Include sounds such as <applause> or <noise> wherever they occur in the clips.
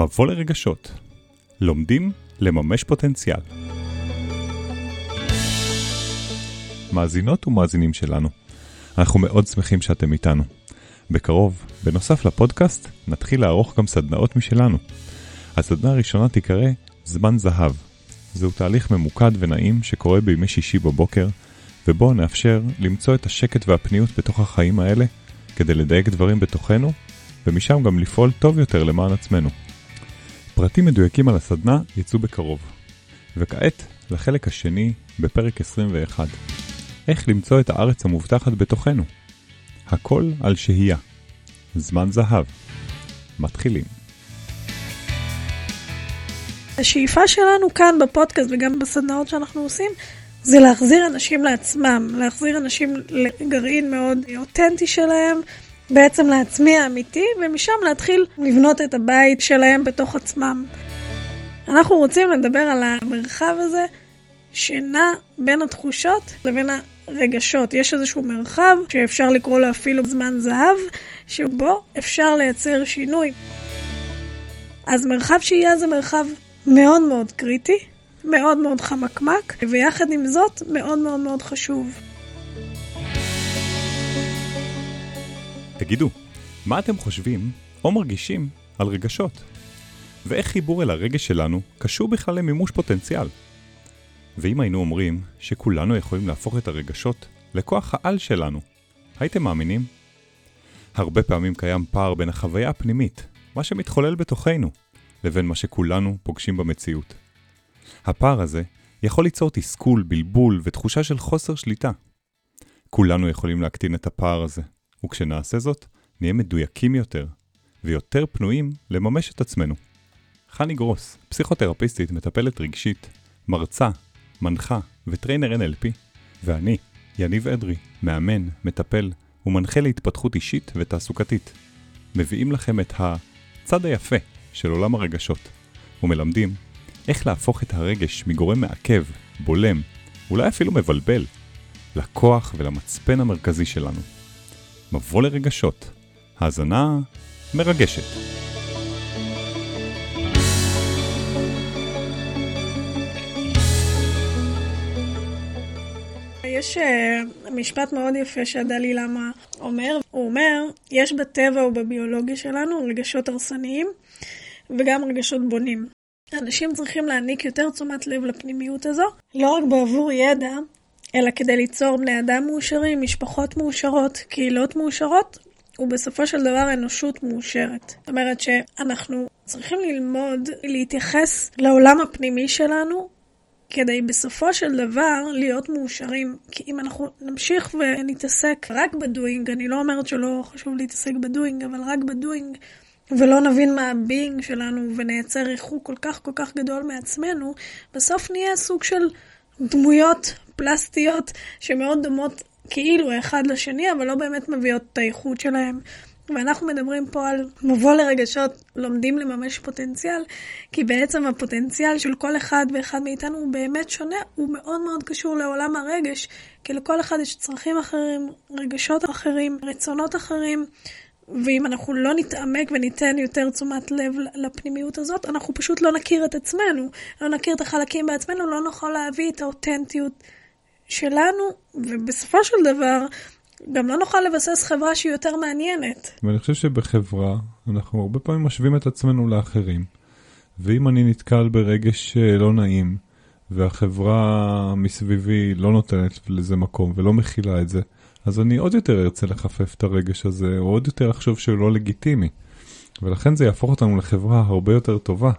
מבוא לרגשות. לומדים לממש פוטנציאל. מאזינות ומאזינים שלנו, אנחנו מאוד שמחים שאתם איתנו. בקרוב, בנוסף לפודקאסט, נתחיל לערוך גם סדנאות משלנו. הסדנה הראשונה תיקרא זמן זהב. זהו תהליך ממוקד ונעים שקורה בימי שישי בבוקר, ובו נאפשר למצוא את השקט והפניות בתוך החיים האלה, כדי לדייק דברים בתוכנו, ומשם גם לפעול טוב יותר למען עצמנו. פרטים מדויקים על הסדנה יצאו בקרוב. וכעת, לחלק השני בפרק 21. איך למצוא את הארץ המובטחת בתוכנו. הכל על שהייה. זמן זהב. מתחילים. השאיפה שלנו כאן בפודקאסט וגם בסדנאות שאנחנו עושים זה להחזיר אנשים לעצמם, להחזיר אנשים לגרעין מאוד אותנטי שלהם, בעצם לעצמי האמיתי, ומשם להתחיל לבנות את הבית שלהם בתוך עצמם. אנחנו רוצים לדבר על המרחב הזה שנע בין התחושות לבין הרגשות. יש איזשהו מרחב שאפשר לקרוא לו אפילו זמן זהב, שבו אפשר לייצר שינוי. אז מרחב שהייה זה מרחב מאוד מאוד קריטי, מאוד מאוד חמקמק, ויחד עם זאת מאוד מאוד מאוד חשוב. תגידו, מה אתם חושבים או מרגישים על רגשות? ואיך חיבור אל הרגש שלנו קשור בכלל למימוש פוטנציאל? ואם היינו אומרים שכולנו יכולים להפוך את הרגשות לכוח העל שלנו, הייתם מאמינים? הרבה פעמים קיים פער בין החוויה הפנימית, מה שמתחולל בתוכנו, לבין מה שכולנו פוגשים במציאות. הפער הזה יכול ליצור תסכול, בלבול ותחושה של חוסר שליטה. כולנו יכולים להקטין את הפער הזה, וכשנעשה זאת, נהיה מדויקים יותר, ויותר פנויים לממש את עצמנו. חני גרוס, פסיכותרפיסטית, מטפלת רגשית, מרצה, מנחה וטריינר NLP, ואני, יניב אדרי, מאמן, מטפל ומנחה להתפתחות אישית ותעסוקתית. מביאים לכם את הצד היפה של עולם הרגשות, ומלמדים איך להפוך את הרגש מגורם מעכב, בולם, אולי אפילו מבלבל, לכוח ולמצפן המרכזי שלנו. מבוא לרגשות. האזנה מרגשת. יש uh, משפט מאוד יפה שהדלי למה אומר, הוא אומר, יש בטבע ובביולוגיה שלנו רגשות הרסניים וגם רגשות בונים. אנשים צריכים להעניק יותר תשומת לב לפנימיות הזו, לא רק בעבור ידע, אלא כדי ליצור בני אדם מאושרים, משפחות מאושרות, קהילות מאושרות, ובסופו של דבר אנושות מאושרת. זאת אומרת שאנחנו צריכים ללמוד להתייחס לעולם הפנימי שלנו כדי בסופו של דבר להיות מאושרים. כי אם אנחנו נמשיך ונתעסק רק בדואינג, אני לא אומרת שלא חשוב להתעסק בדואינג, אבל רק בדואינג, ולא נבין מה ה being שלנו ונייצר ריחוק כל כך כל כך גדול מעצמנו, בסוף נהיה סוג של דמויות פלסטיות שמאוד דומות כאילו אחד לשני, אבל לא באמת מביאות את האיכות שלהם. ואנחנו מדברים פה על מבוא לרגשות, לומדים לממש פוטנציאל, כי בעצם הפוטנציאל של כל אחד ואחד מאיתנו הוא באמת שונה, הוא מאוד מאוד קשור לעולם הרגש, כי לכל אחד יש צרכים אחרים, רגשות אחרים, רצונות אחרים, ואם אנחנו לא נתעמק וניתן יותר תשומת לב לפנימיות הזאת, אנחנו פשוט לא נכיר את עצמנו, לא נכיר את החלקים בעצמנו, לא נוכל להביא את האותנטיות שלנו, ובסופו של דבר, גם לא נוכל לבסס חברה שהיא יותר מעניינת. ואני חושב שבחברה, אנחנו הרבה פעמים משווים את עצמנו לאחרים. ואם אני נתקל ברגש לא נעים, והחברה מסביבי לא נותנת לזה מקום ולא מכילה את זה, אז אני עוד יותר ארצה לחפף את הרגש הזה, או עוד יותר לחשוב שהוא לא לגיטימי. ולכן זה יהפוך אותנו לחברה הרבה יותר טובה,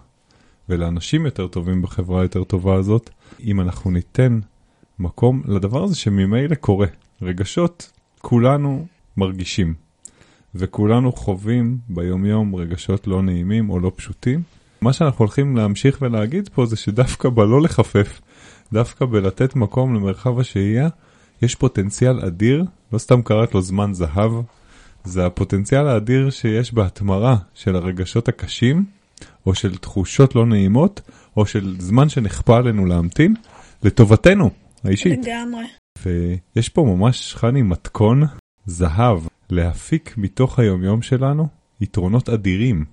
ולאנשים יותר טובים בחברה יותר טובה הזאת, אם אנחנו ניתן מקום לדבר הזה שממילא קורה. רגשות, כולנו מרגישים, וכולנו חווים ביומיום רגשות לא נעימים או לא פשוטים. מה שאנחנו הולכים להמשיך ולהגיד פה זה שדווקא בלא לחפף, דווקא בלתת מקום למרחב השהייה, יש פוטנציאל אדיר, לא סתם קראת לו זמן זהב, זה הפוטנציאל האדיר שיש בהתמרה של הרגשות הקשים, או של תחושות לא נעימות, או של זמן שנכפה עלינו להמתין, לטובתנו האישית. לגמרי. ויש פה ממש, חני, מתכון זהב להפיק מתוך היומיום שלנו יתרונות אדירים.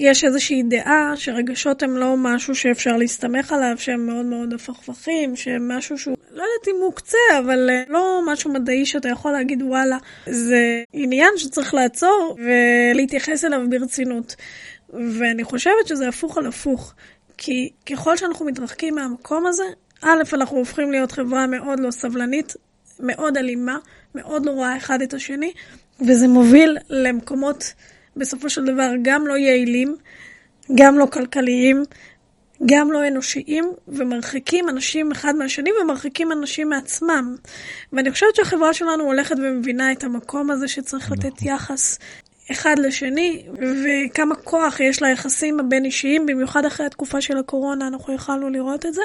יש איזושהי דעה שרגשות הם לא משהו שאפשר להסתמך עליו, שהם מאוד מאוד הפכפכים, שהם משהו שהוא, לא יודעת אם מוקצה, אבל אה, לא משהו מדעי שאתה יכול להגיד וואלה, זה עניין שצריך לעצור ולהתייחס אליו ברצינות. ואני חושבת שזה הפוך על הפוך, כי ככל שאנחנו מתרחקים מהמקום הזה, א', אנחנו הופכים להיות חברה מאוד לא סבלנית, מאוד אלימה, מאוד לא רואה אחד את השני, וזה מוביל למקומות בסופו של דבר גם לא יעילים, גם לא כלכליים, גם לא אנושיים, ומרחיקים אנשים אחד מהשני ומרחיקים אנשים מעצמם. ואני חושבת שהחברה שלנו הולכת ומבינה את המקום הזה שצריך לתת נכון. יחס אחד לשני, וכמה כוח יש ליחסים הבין-אישיים, במיוחד אחרי התקופה של הקורונה, אנחנו יכלנו לראות את זה.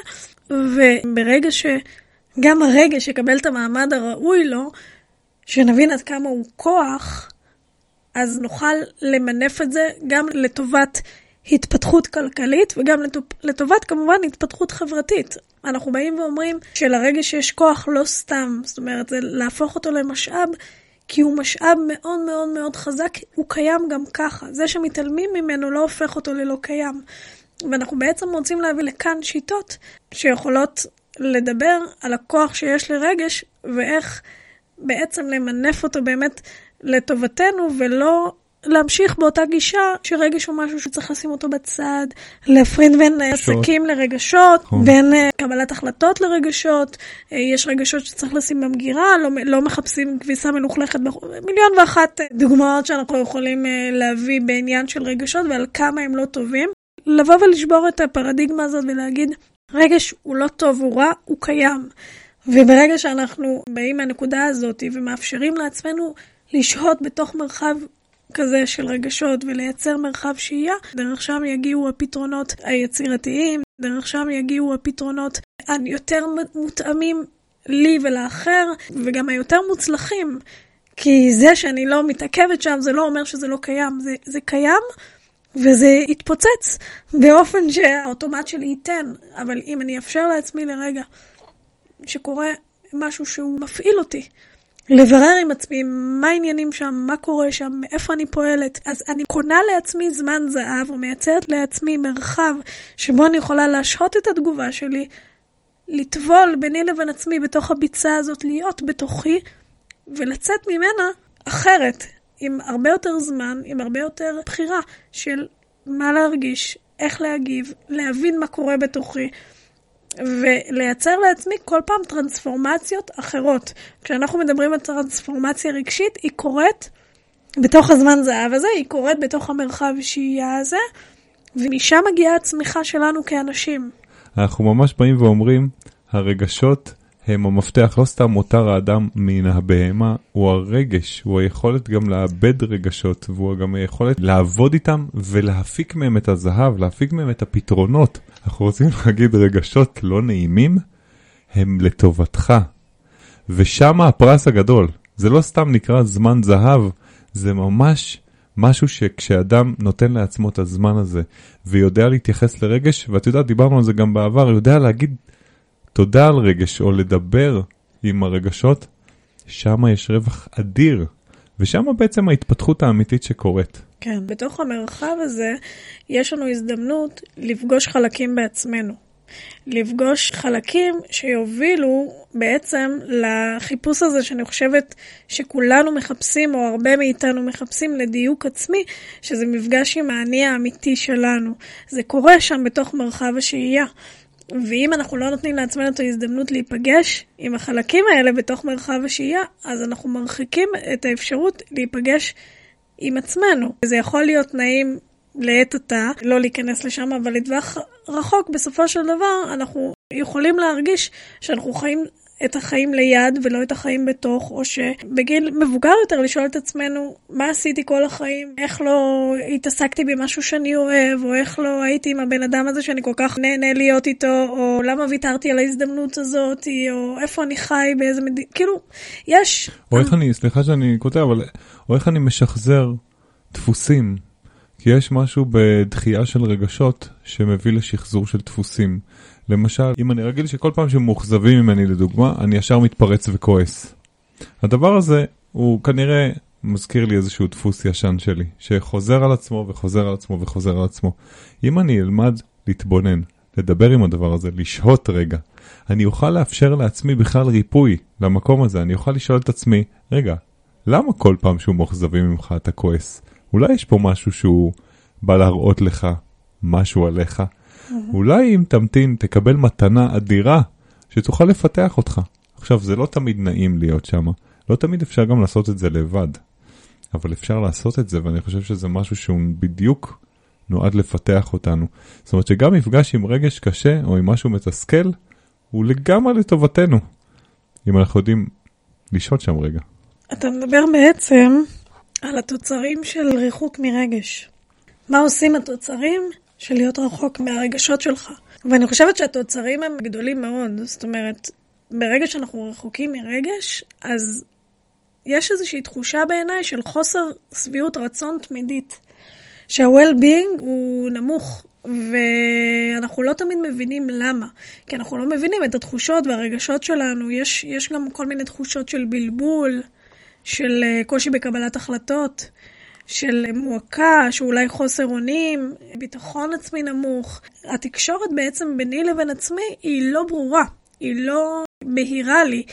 וברגע ש... גם הרגש יקבל את המעמד הראוי לו, שנבין עד כמה הוא כוח, אז נוכל למנף את זה גם לטובת התפתחות כלכלית וגם לטובת כמובן התפתחות חברתית. אנחנו באים ואומרים שלרגש יש כוח לא סתם, זאת אומרת, זה להפוך אותו למשאב, כי הוא משאב מאוד מאוד מאוד חזק, הוא קיים גם ככה. זה שמתעלמים ממנו לא הופך אותו ללא קיים. ואנחנו בעצם רוצים להביא לכאן שיטות שיכולות לדבר על הכוח שיש לרגש ואיך בעצם למנף אותו באמת לטובתנו ולא להמשיך באותה גישה שרגש הוא משהו שצריך לשים אותו בצד, להפריד בין שעות. עסקים לרגשות, נכון. בין uh, קבלת החלטות לרגשות, uh, יש רגשות שצריך לשים במגירה, לא, לא מחפשים כביסה מלוכלכת, מיליון ואחת דוגמאות שאנחנו יכולים להביא בעניין של רגשות ועל כמה הם לא טובים. לבוא ולשבור את הפרדיגמה הזאת ולהגיד, רגש הוא לא טוב, הוא רע, הוא קיים. וברגע שאנחנו באים מהנקודה הזאת ומאפשרים לעצמנו לשהות בתוך מרחב כזה של רגשות ולייצר מרחב שהייה, דרך שם יגיעו הפתרונות היצירתיים, דרך שם יגיעו הפתרונות היותר מותאמים לי ולאחר, וגם היותר מוצלחים. כי זה שאני לא מתעכבת שם, זה לא אומר שזה לא קיים. זה, זה קיים, וזה יתפוצץ באופן שהאוטומט שלי ייתן. אבל אם אני אאפשר לעצמי לרגע שקורה משהו שהוא מפעיל אותי, לברר עם עצמי מה העניינים שם, מה קורה שם, מאיפה אני פועלת. אז אני קונה לעצמי זמן זהב, או מייצרת לעצמי מרחב שבו אני יכולה להשהות את התגובה שלי, לטבול ביני לבין עצמי בתוך הביצה הזאת, להיות בתוכי, ולצאת ממנה אחרת, עם הרבה יותר זמן, עם הרבה יותר בחירה של מה להרגיש, איך להגיב, להבין מה קורה בתוכי. ולייצר לעצמי כל פעם טרנספורמציות אחרות. כשאנחנו מדברים על טרנספורמציה רגשית, היא קורית בתוך הזמן זהב הזה, היא קורית בתוך המרחב שהייה הזה, ומשם מגיעה הצמיחה שלנו כאנשים. אנחנו ממש באים ואומרים, הרגשות הם המפתח, לא סתם מותר האדם מן הבהמה, הוא הרגש, הוא היכולת גם לאבד רגשות, והוא גם היכולת לעבוד איתם ולהפיק מהם את הזהב, להפיק מהם את הפתרונות. אנחנו רוצים <laughs> להגיד רגשות לא נעימים, הם לטובתך. ושם הפרס הגדול. זה לא סתם נקרא זמן זהב, זה ממש משהו שכשאדם נותן לעצמו את הזמן הזה ויודע להתייחס לרגש, ואת יודעת, דיברנו על זה גם בעבר, יודע להגיד תודה על רגש או לדבר עם הרגשות, שם יש רווח אדיר, ושם בעצם ההתפתחות האמיתית שקורית. כן, בתוך המרחב הזה יש לנו הזדמנות לפגוש חלקים בעצמנו. לפגוש חלקים שיובילו בעצם לחיפוש הזה שאני חושבת שכולנו מחפשים, או הרבה מאיתנו מחפשים לדיוק עצמי, שזה מפגש עם האני האמיתי שלנו. זה קורה שם בתוך מרחב השהייה. ואם אנחנו לא נותנים לעצמנו את ההזדמנות להיפגש עם החלקים האלה בתוך מרחב השהייה, אז אנחנו מרחיקים את האפשרות להיפגש עם עצמנו. זה יכול להיות נעים לעת עתה, לא להיכנס לשם, אבל לטווח רחוק, בסופו של דבר, אנחנו יכולים להרגיש שאנחנו חיים את החיים ליד ולא את החיים בתוך, או שבגיל מבוגר יותר לשאול את עצמנו מה עשיתי כל החיים, איך לא התעסקתי במשהו שאני אוהב, או איך לא הייתי עם הבן אדם הזה שאני כל כך נהנה להיות איתו, או למה ויתרתי על ההזדמנות הזאת, או איפה אני חי, באיזה מדינה, כאילו, יש... או איך אני, סליחה שאני כותב, אבל או איך אני משחזר דפוסים. כי יש משהו בדחייה של רגשות שמביא לשחזור של דפוסים. למשל, אם אני רגיל שכל פעם שמאוכזבים ממני לדוגמה, אני ישר מתפרץ וכועס. הדבר הזה הוא כנראה מזכיר לי איזשהו דפוס ישן שלי, שחוזר על עצמו וחוזר על עצמו וחוזר על עצמו. אם אני אלמד להתבונן, לדבר עם הדבר הזה, לשהות רגע, אני אוכל לאפשר לעצמי בכלל ריפוי למקום הזה, אני אוכל לשאול את עצמי, רגע, למה כל פעם שהוא מאוכזבים ממך אתה כועס? אולי יש פה משהו שהוא בא להראות לך משהו עליך? אולי אם תמתין תקבל מתנה אדירה שתוכל לפתח אותך. עכשיו, זה לא תמיד נעים להיות שם, לא תמיד אפשר גם לעשות את זה לבד, אבל אפשר לעשות את זה, ואני חושב שזה משהו שהוא בדיוק נועד לפתח אותנו. זאת אומרת שגם מפגש עם רגש קשה או עם משהו מתסכל, הוא לגמרי לטובתנו, אם אנחנו יודעים לשהות שם רגע. אתה מדבר בעצם על התוצרים של ריחוק מרגש. מה עושים התוצרים של להיות רחוק מהרגשות שלך? ואני חושבת שהתוצרים הם גדולים מאוד. זאת אומרת, ברגע שאנחנו רחוקים מרגש, אז יש איזושהי תחושה בעיניי של חוסר שביעות רצון תמידית. שה-well-being הוא נמוך, ואנחנו לא תמיד מבינים למה. כי אנחנו לא מבינים את התחושות והרגשות שלנו. יש, יש גם כל מיני תחושות של בלבול, של אה, קושי בקבלת החלטות, של מועקה, שאולי חוסר אונים, ביטחון עצמי נמוך. התקשורת בעצם ביני לבין עצמי היא לא ברורה. היא לא בהירה לי,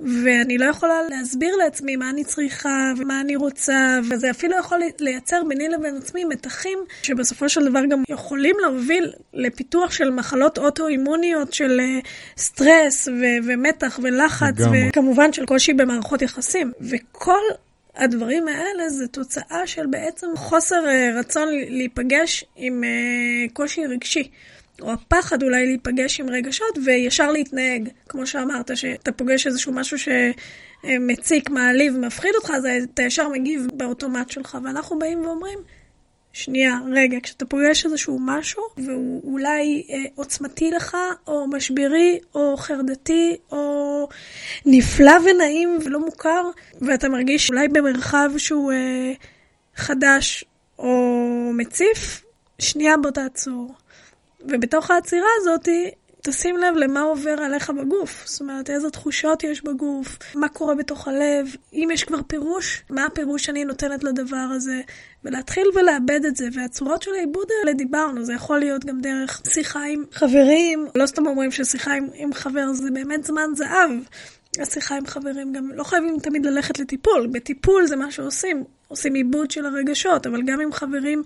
ואני לא יכולה להסביר לעצמי מה אני צריכה ומה אני רוצה, וזה אפילו יכול לייצר ביני לבין עצמי מתחים שבסופו של דבר גם יכולים להוביל לפיתוח של מחלות אוטואימוניות של אה, סטרס ו- ומתח ולחץ, גם. וכמובן של קושי במערכות יחסים. וכל הדברים האלה זה תוצאה של בעצם חוסר אה, רצון להיפגש עם אה, קושי רגשי. או הפחד אולי להיפגש עם רגשות וישר להתנהג. כמו שאמרת, שאתה פוגש איזשהו משהו שמציק, מעליב, מפחיד אותך, אז אתה ישר מגיב באוטומט שלך. ואנחנו באים ואומרים, שנייה, רגע, כשאתה פוגש איזשהו משהו, והוא אולי אה, עוצמתי לך, או משברי, או חרדתי, או נפלא ונעים ולא מוכר, ואתה מרגיש אולי במרחב שהוא אה, חדש או מציף, שנייה בוא תעצור. ובתוך העצירה הזאת, תשים לב למה עובר עליך בגוף. זאת אומרת, איזה תחושות יש בגוף, מה קורה בתוך הלב, אם יש כבר פירוש, מה הפירוש שאני נותנת לדבר הזה, ולהתחיל ולאבד את זה. והצורות של העיבוד האלה דיברנו, זה יכול להיות גם דרך שיחה עם חברים, לא סתם אומרים ששיחה עם, עם חבר זה באמת זמן זהב. השיחה עם חברים גם לא חייבים תמיד ללכת לטיפול, בטיפול זה מה שעושים, עושים עיבוד של הרגשות, אבל גם עם חברים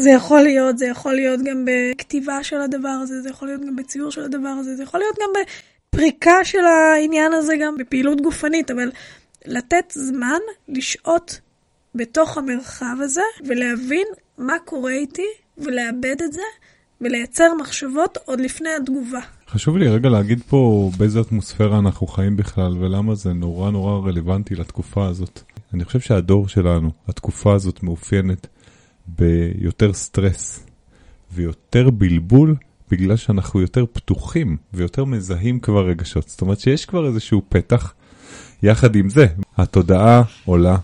זה יכול להיות, זה יכול להיות גם בכתיבה של הדבר הזה, זה יכול להיות גם בציור של הדבר הזה, זה יכול להיות גם בפריקה של העניין הזה, גם בפעילות גופנית, אבל לתת זמן לשהות בתוך המרחב הזה ולהבין מה קורה איתי ולאבד את זה ולייצר מחשבות עוד לפני התגובה. חשוב לי רגע להגיד פה באיזה אטמוספירה אנחנו חיים בכלל ולמה זה נורא נורא רלוונטי לתקופה הזאת. אני חושב שהדור שלנו, התקופה הזאת מאופיינת ביותר סטרס ויותר בלבול בגלל שאנחנו יותר פתוחים ויותר מזהים כבר רגשות. זאת אומרת שיש כבר איזשהו פתח. יחד עם זה, התודעה עולה,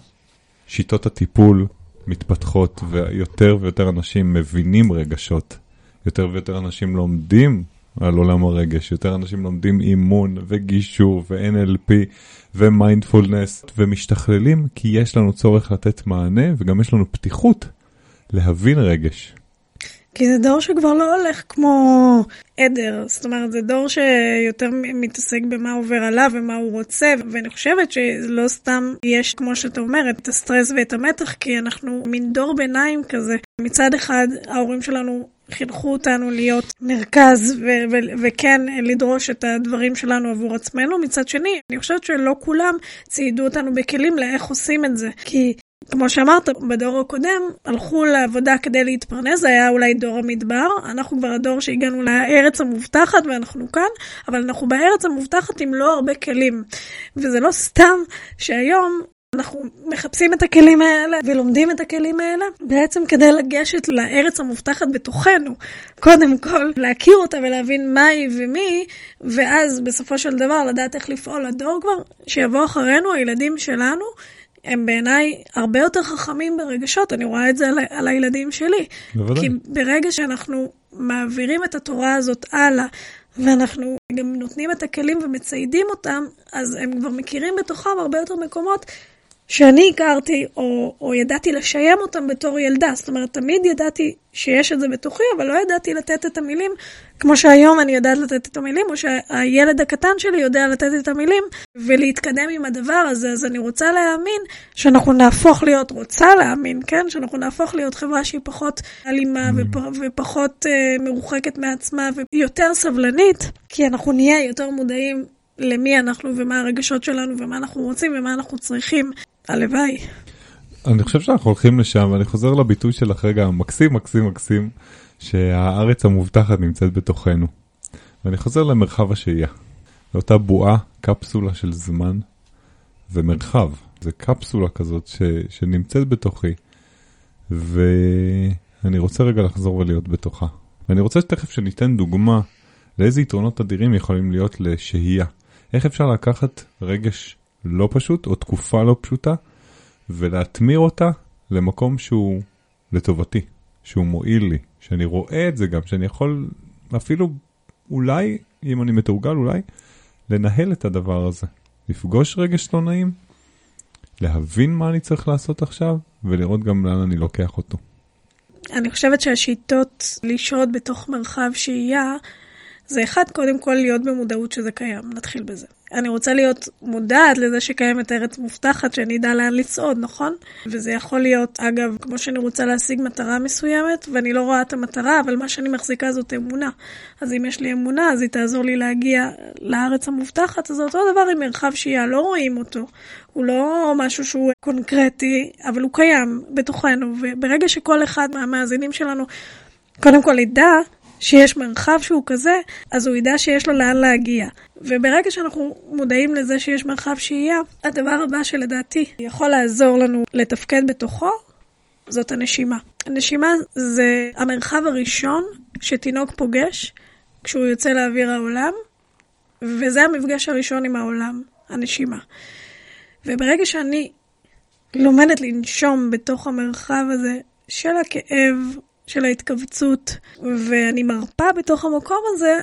שיטות הטיפול מתפתחות ויותר ויותר אנשים מבינים רגשות. יותר ויותר אנשים לומדים על עולם הרגש, יותר אנשים לומדים אימון וגישור ו-NLP ומיינדפולנס ומשתכללים כי יש לנו צורך לתת מענה וגם יש לנו פתיחות להבין רגש. כי זה דור שכבר לא הולך כמו עדר, זאת אומרת, זה דור שיותר מתעסק במה עובר עליו ומה הוא רוצה, ואני חושבת שלא סתם יש, כמו שאתה אומר, את הסטרס ואת המתח, כי אנחנו מין דור ביניים כזה. מצד אחד, ההורים שלנו חינכו אותנו להיות מרכז ו- ו- וכן לדרוש את הדברים שלנו עבור עצמנו. מצד שני, אני חושבת שלא כולם ציידו אותנו בכלים לאיך עושים את זה. כי כמו שאמרת, בדור הקודם הלכו לעבודה כדי להתפרנס, זה היה אולי דור המדבר, אנחנו כבר הדור שהגענו לארץ המובטחת ואנחנו כאן, אבל אנחנו בארץ המובטחת עם לא הרבה כלים. וזה לא סתם שהיום אנחנו מחפשים את הכלים האלה ולומדים את הכלים האלה בעצם כדי לגשת לארץ המובטחת בתוכנו. קודם כל, להכיר אותה ולהבין מה היא ומי, ואז בסופו של דבר לדעת איך לפעול לדור כבר, שיבוא אחרינו, הילדים שלנו, הם בעיניי הרבה יותר חכמים ברגשות, אני רואה את זה על, על הילדים שלי. בוודאי. כי ברגע שאנחנו מעבירים את התורה הזאת הלאה, ואנחנו גם נותנים את הכלים ומציידים אותם, אז הם כבר מכירים בתוכם הרבה יותר מקומות שאני הכרתי, או, או ידעתי לשיים אותם בתור ילדה. זאת אומרת, תמיד ידעתי שיש את זה בתוכי, אבל לא ידעתי לתת את המילים כמו שהיום אני יודעת לתת את המילים, או שהילד הקטן שלי יודע לתת את המילים, ולהתקדם עם הדבר הזה. אז אני רוצה להאמין שאנחנו נהפוך להיות, רוצה להאמין, כן? שאנחנו נהפוך להיות חברה שהיא פחות אלימה mm. ופ, ופחות uh, מרוחקת מעצמה ויותר סבלנית, כי אנחנו נהיה יותר מודעים למי אנחנו ומה הרגשות שלנו ומה אנחנו רוצים ומה אנחנו צריכים. הלוואי. אני חושב שאנחנו הולכים לשם, ואני חוזר לביטוי שלך רגע, מקסים, מקסים, מקסים, שהארץ המובטחת נמצאת בתוכנו. ואני חוזר למרחב השהייה, לאותה בועה, קפסולה של זמן ומרחב. זה קפסולה כזאת ש, שנמצאת בתוכי, ואני רוצה רגע לחזור ולהיות בתוכה. ואני רוצה שתכף שניתן דוגמה לאיזה יתרונות אדירים יכולים להיות לשהייה. איך אפשר לקחת רגש לא פשוט, או תקופה לא פשוטה, ולהטמיר אותה למקום שהוא לטובתי, שהוא מועיל לי, שאני רואה את זה גם, שאני יכול אפילו, אולי, אם אני מתורגל, אולי, לנהל את הדבר הזה. לפגוש רגש לא נעים, להבין מה אני צריך לעשות עכשיו, ולראות גם לאן אני לוקח אותו. אני חושבת שהשיטות לשהות בתוך מרחב שהייה, זה אחד, קודם כל להיות במודעות שזה קיים, נתחיל בזה. אני רוצה להיות מודעת לזה שקיימת ארץ מובטחת, שאני אדע לאן לצעוד, נכון? וזה יכול להיות, אגב, כמו שאני רוצה להשיג מטרה מסוימת, ואני לא רואה את המטרה, אבל מה שאני מחזיקה זאת אמונה. אז אם יש לי אמונה, אז היא תעזור לי להגיע לארץ המובטחת, אז זה אותו דבר עם מרחב שהייה, לא רואים אותו. הוא לא משהו שהוא קונקרטי, אבל הוא קיים בתוכנו, וברגע שכל אחד מהמאזינים שלנו קודם כל ידע שיש מרחב שהוא כזה, אז הוא ידע שיש לו לאן להגיע. וברגע שאנחנו מודעים לזה שיש מרחב שהייה, הדבר הבא שלדעתי יכול לעזור לנו לתפקד בתוכו, זאת הנשימה. הנשימה זה המרחב הראשון שתינוק פוגש כשהוא יוצא לאוויר העולם, וזה המפגש הראשון עם העולם, הנשימה. וברגע שאני לומדת לנשום בתוך המרחב הזה של הכאב, של ההתכווצות, ואני מרפה בתוך המקום הזה,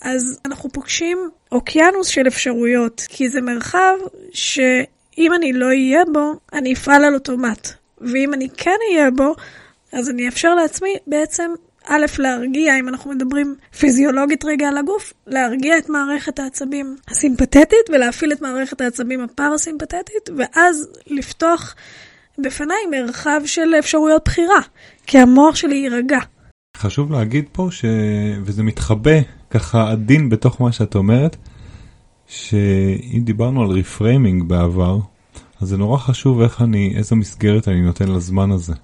אז אנחנו פוגשים אוקיינוס של אפשרויות, כי זה מרחב שאם אני לא אהיה בו, אני אפעל על אוטומט. ואם אני כן אהיה בו, אז אני אאפשר לעצמי בעצם, א', להרגיע, אם אנחנו מדברים פיזיולוגית רגע על הגוף, להרגיע את מערכת העצבים הסימפתטית ולהפעיל את מערכת העצבים הפרסימפתטית, ואז לפתוח בפניי מרחב של אפשרויות בחירה, כי המוח שלי יירגע. חשוב להגיד פה, ש... וזה מתחבא ככה עדין בתוך מה שאת אומרת, שאם דיברנו על reframing בעבר, אז זה נורא חשוב איך אני, איזו מסגרת אני נותן לזמן הזה.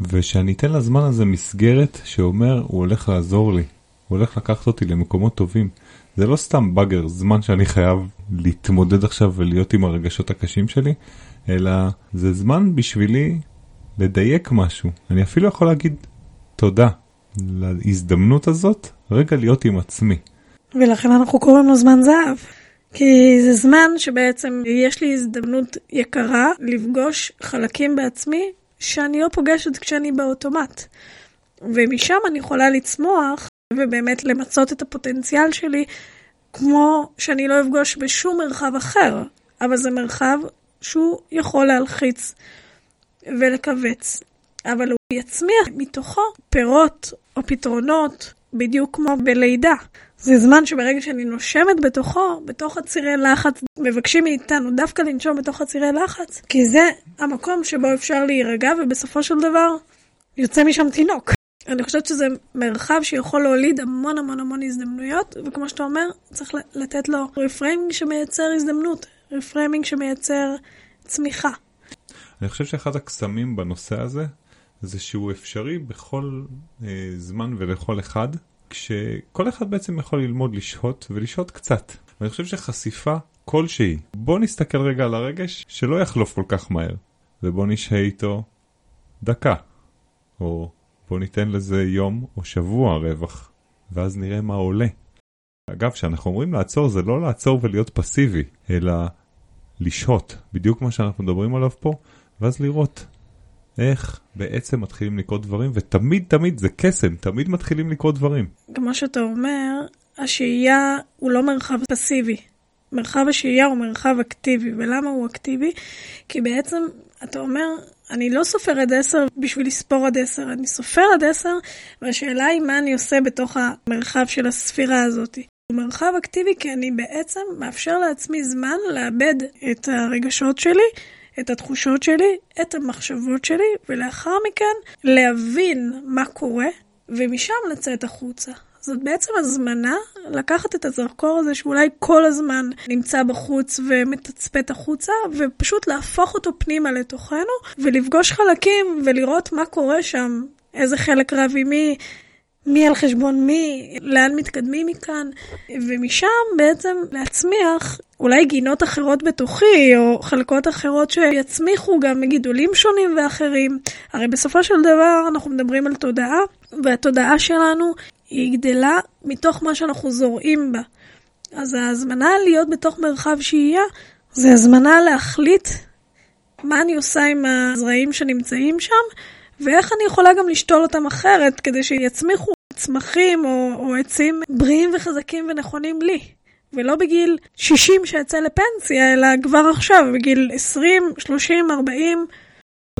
ושאני אתן לזמן הזה מסגרת שאומר, הוא הולך לעזור לי, הוא הולך לקחת אותי למקומות טובים. זה לא סתם באגר, זמן שאני חייב להתמודד עכשיו ולהיות עם הרגשות הקשים שלי, אלא זה זמן בשבילי לדייק משהו. אני אפילו יכול להגיד תודה להזדמנות הזאת, רגע להיות עם עצמי. ולכן אנחנו קוראים לו זמן זהב. כי זה זמן שבעצם יש לי הזדמנות יקרה לפגוש חלקים בעצמי שאני לא פוגשת כשאני באוטומט. ומשם אני יכולה לצמוח ובאמת למצות את הפוטנציאל שלי כמו שאני לא אפגוש בשום מרחב אחר. אבל זה מרחב שהוא יכול להלחיץ ולכווץ, אבל הוא יצמיח מתוכו פירות או פתרונות, בדיוק כמו בלידה. זה זמן שברגע שאני נושמת בתוכו, בתוך הצירי לחץ, מבקשים מאיתנו דווקא לנשום בתוך הצירי לחץ, כי זה המקום שבו אפשר להירגע, ובסופו של דבר יוצא משם תינוק. אני חושבת שזה מרחב שיכול להוליד המון המון המון הזדמנויות, וכמו שאתה אומר, צריך לתת לו reframing שמייצר הזדמנות, reframing שמייצר צמיחה. אני חושב שאחד הקסמים בנושא הזה, זה שהוא אפשרי בכל אה, זמן ולכל אחד, כשכל אחד בעצם יכול ללמוד לשהות ולשהות קצת. ואני חושב שחשיפה כלשהי, בוא נסתכל רגע על הרגש שלא יחלוף כל כך מהר, ובוא נשהה איתו דקה, או בוא ניתן לזה יום או שבוע רווח, ואז נראה מה עולה. אגב, כשאנחנו אומרים לעצור, זה לא לעצור ולהיות פסיבי, אלא לשהות, בדיוק מה שאנחנו מדברים עליו פה, ואז לראות איך בעצם מתחילים לקרות דברים, ותמיד תמיד זה קסם, תמיד מתחילים לקרות דברים. כמו שאתה אומר, השהייה הוא לא מרחב פסיבי, מרחב השהייה הוא מרחב אקטיבי, ולמה הוא אקטיבי? כי בעצם אתה אומר, אני לא סופר עד עשר בשביל לספור עד עשר, אני סופר עד עשר, והשאלה היא מה אני עושה בתוך המרחב של הספירה הזאת. הוא מרחב אקטיבי כי אני בעצם מאפשר לעצמי זמן לאבד את הרגשות שלי, את התחושות שלי, את המחשבות שלי, ולאחר מכן להבין מה קורה, ומשם לצאת החוצה. זאת בעצם הזמנה לקחת את הזרקור הזה שאולי כל הזמן נמצא בחוץ ומתצפת החוצה, ופשוט להפוך אותו פנימה לתוכנו, ולפגוש חלקים ולראות מה קורה שם, איזה חלק רב עם מי. מי על חשבון מי, לאן מתקדמים מכאן, ומשם בעצם להצמיח אולי גינות אחרות בתוכי, או חלקות אחרות שיצמיחו גם מגידולים שונים ואחרים. הרי בסופו של דבר אנחנו מדברים על תודעה, והתודעה שלנו היא גדלה מתוך מה שאנחנו זורעים בה. אז ההזמנה להיות בתוך מרחב שהייה, זה הזמנה להחליט מה אני עושה עם הזרעים שנמצאים שם, ואיך אני יכולה גם לשתול אותם אחרת, כדי שיצמיחו צמחים או, או עצים בריאים וחזקים ונכונים לי. ולא בגיל 60 שאצא לפנסיה, אלא כבר עכשיו, בגיל 20, 30, 40.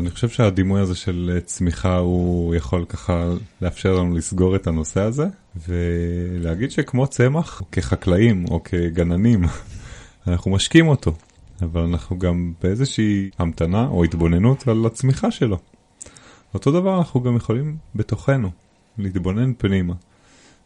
אני חושב שהדימוי הזה של צמיחה הוא יכול ככה לאפשר לנו לסגור את הנושא הזה ולהגיד שכמו צמח, כחקלאים או כגננים, <laughs> אנחנו משקים אותו, אבל אנחנו גם באיזושהי המתנה או התבוננות על הצמיחה שלו. אותו דבר אנחנו גם יכולים בתוכנו להתבונן פנימה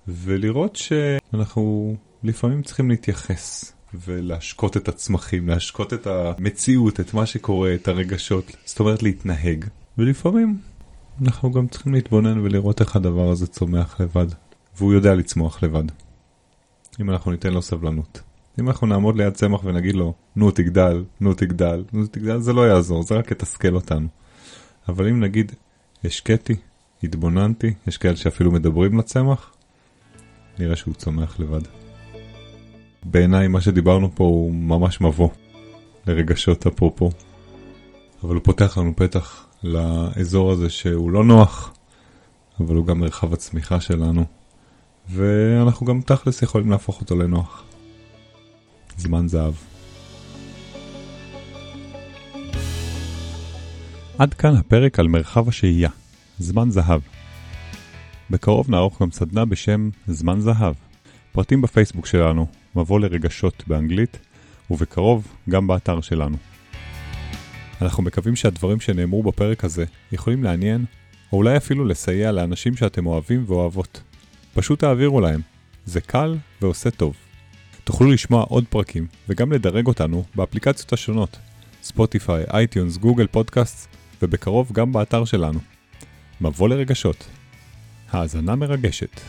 ולראות שאנחנו לפעמים צריכים להתייחס ולהשקות את הצמחים, להשקות את המציאות, את מה שקורה, את הרגשות, זאת אומרת להתנהג. ולפעמים אנחנו גם צריכים להתבונן ולראות איך הדבר הזה צומח לבד, והוא יודע לצמוח לבד. אם אנחנו ניתן לו סבלנות. אם אנחנו נעמוד ליד צמח ונגיד לו, נו תגדל, נו תגדל, נו תגדל, זה לא יעזור, זה רק יתסכל אותנו. אבל אם נגיד, השקיתי, התבוננתי, יש כאלה שאפילו מדברים לצמח, נראה שהוא צומח לבד. בעיניי מה שדיברנו פה הוא ממש מבוא לרגשות אפרופו. אבל הוא פותח לנו פתח לאזור הזה שהוא לא נוח, אבל הוא גם מרחב הצמיחה שלנו, ואנחנו גם תכלס יכולים להפוך אותו לנוח. זמן זהב. עד כאן הפרק על מרחב השהייה, זמן זהב. בקרוב נערוך גם סדנה בשם זמן זהב. פרטים בפייסבוק שלנו, מבוא לרגשות באנגלית, ובקרוב גם באתר שלנו. אנחנו מקווים שהדברים שנאמרו בפרק הזה יכולים לעניין, או אולי אפילו לסייע לאנשים שאתם אוהבים ואוהבות. פשוט תעבירו להם, זה קל ועושה טוב. תוכלו לשמוע עוד פרקים, וגם לדרג אותנו באפליקציות השונות, ספוטיפיי, iTunes, גוגל פודקאסט, ובקרוב גם באתר שלנו. מבוא לרגשות. האזנה מרגשת.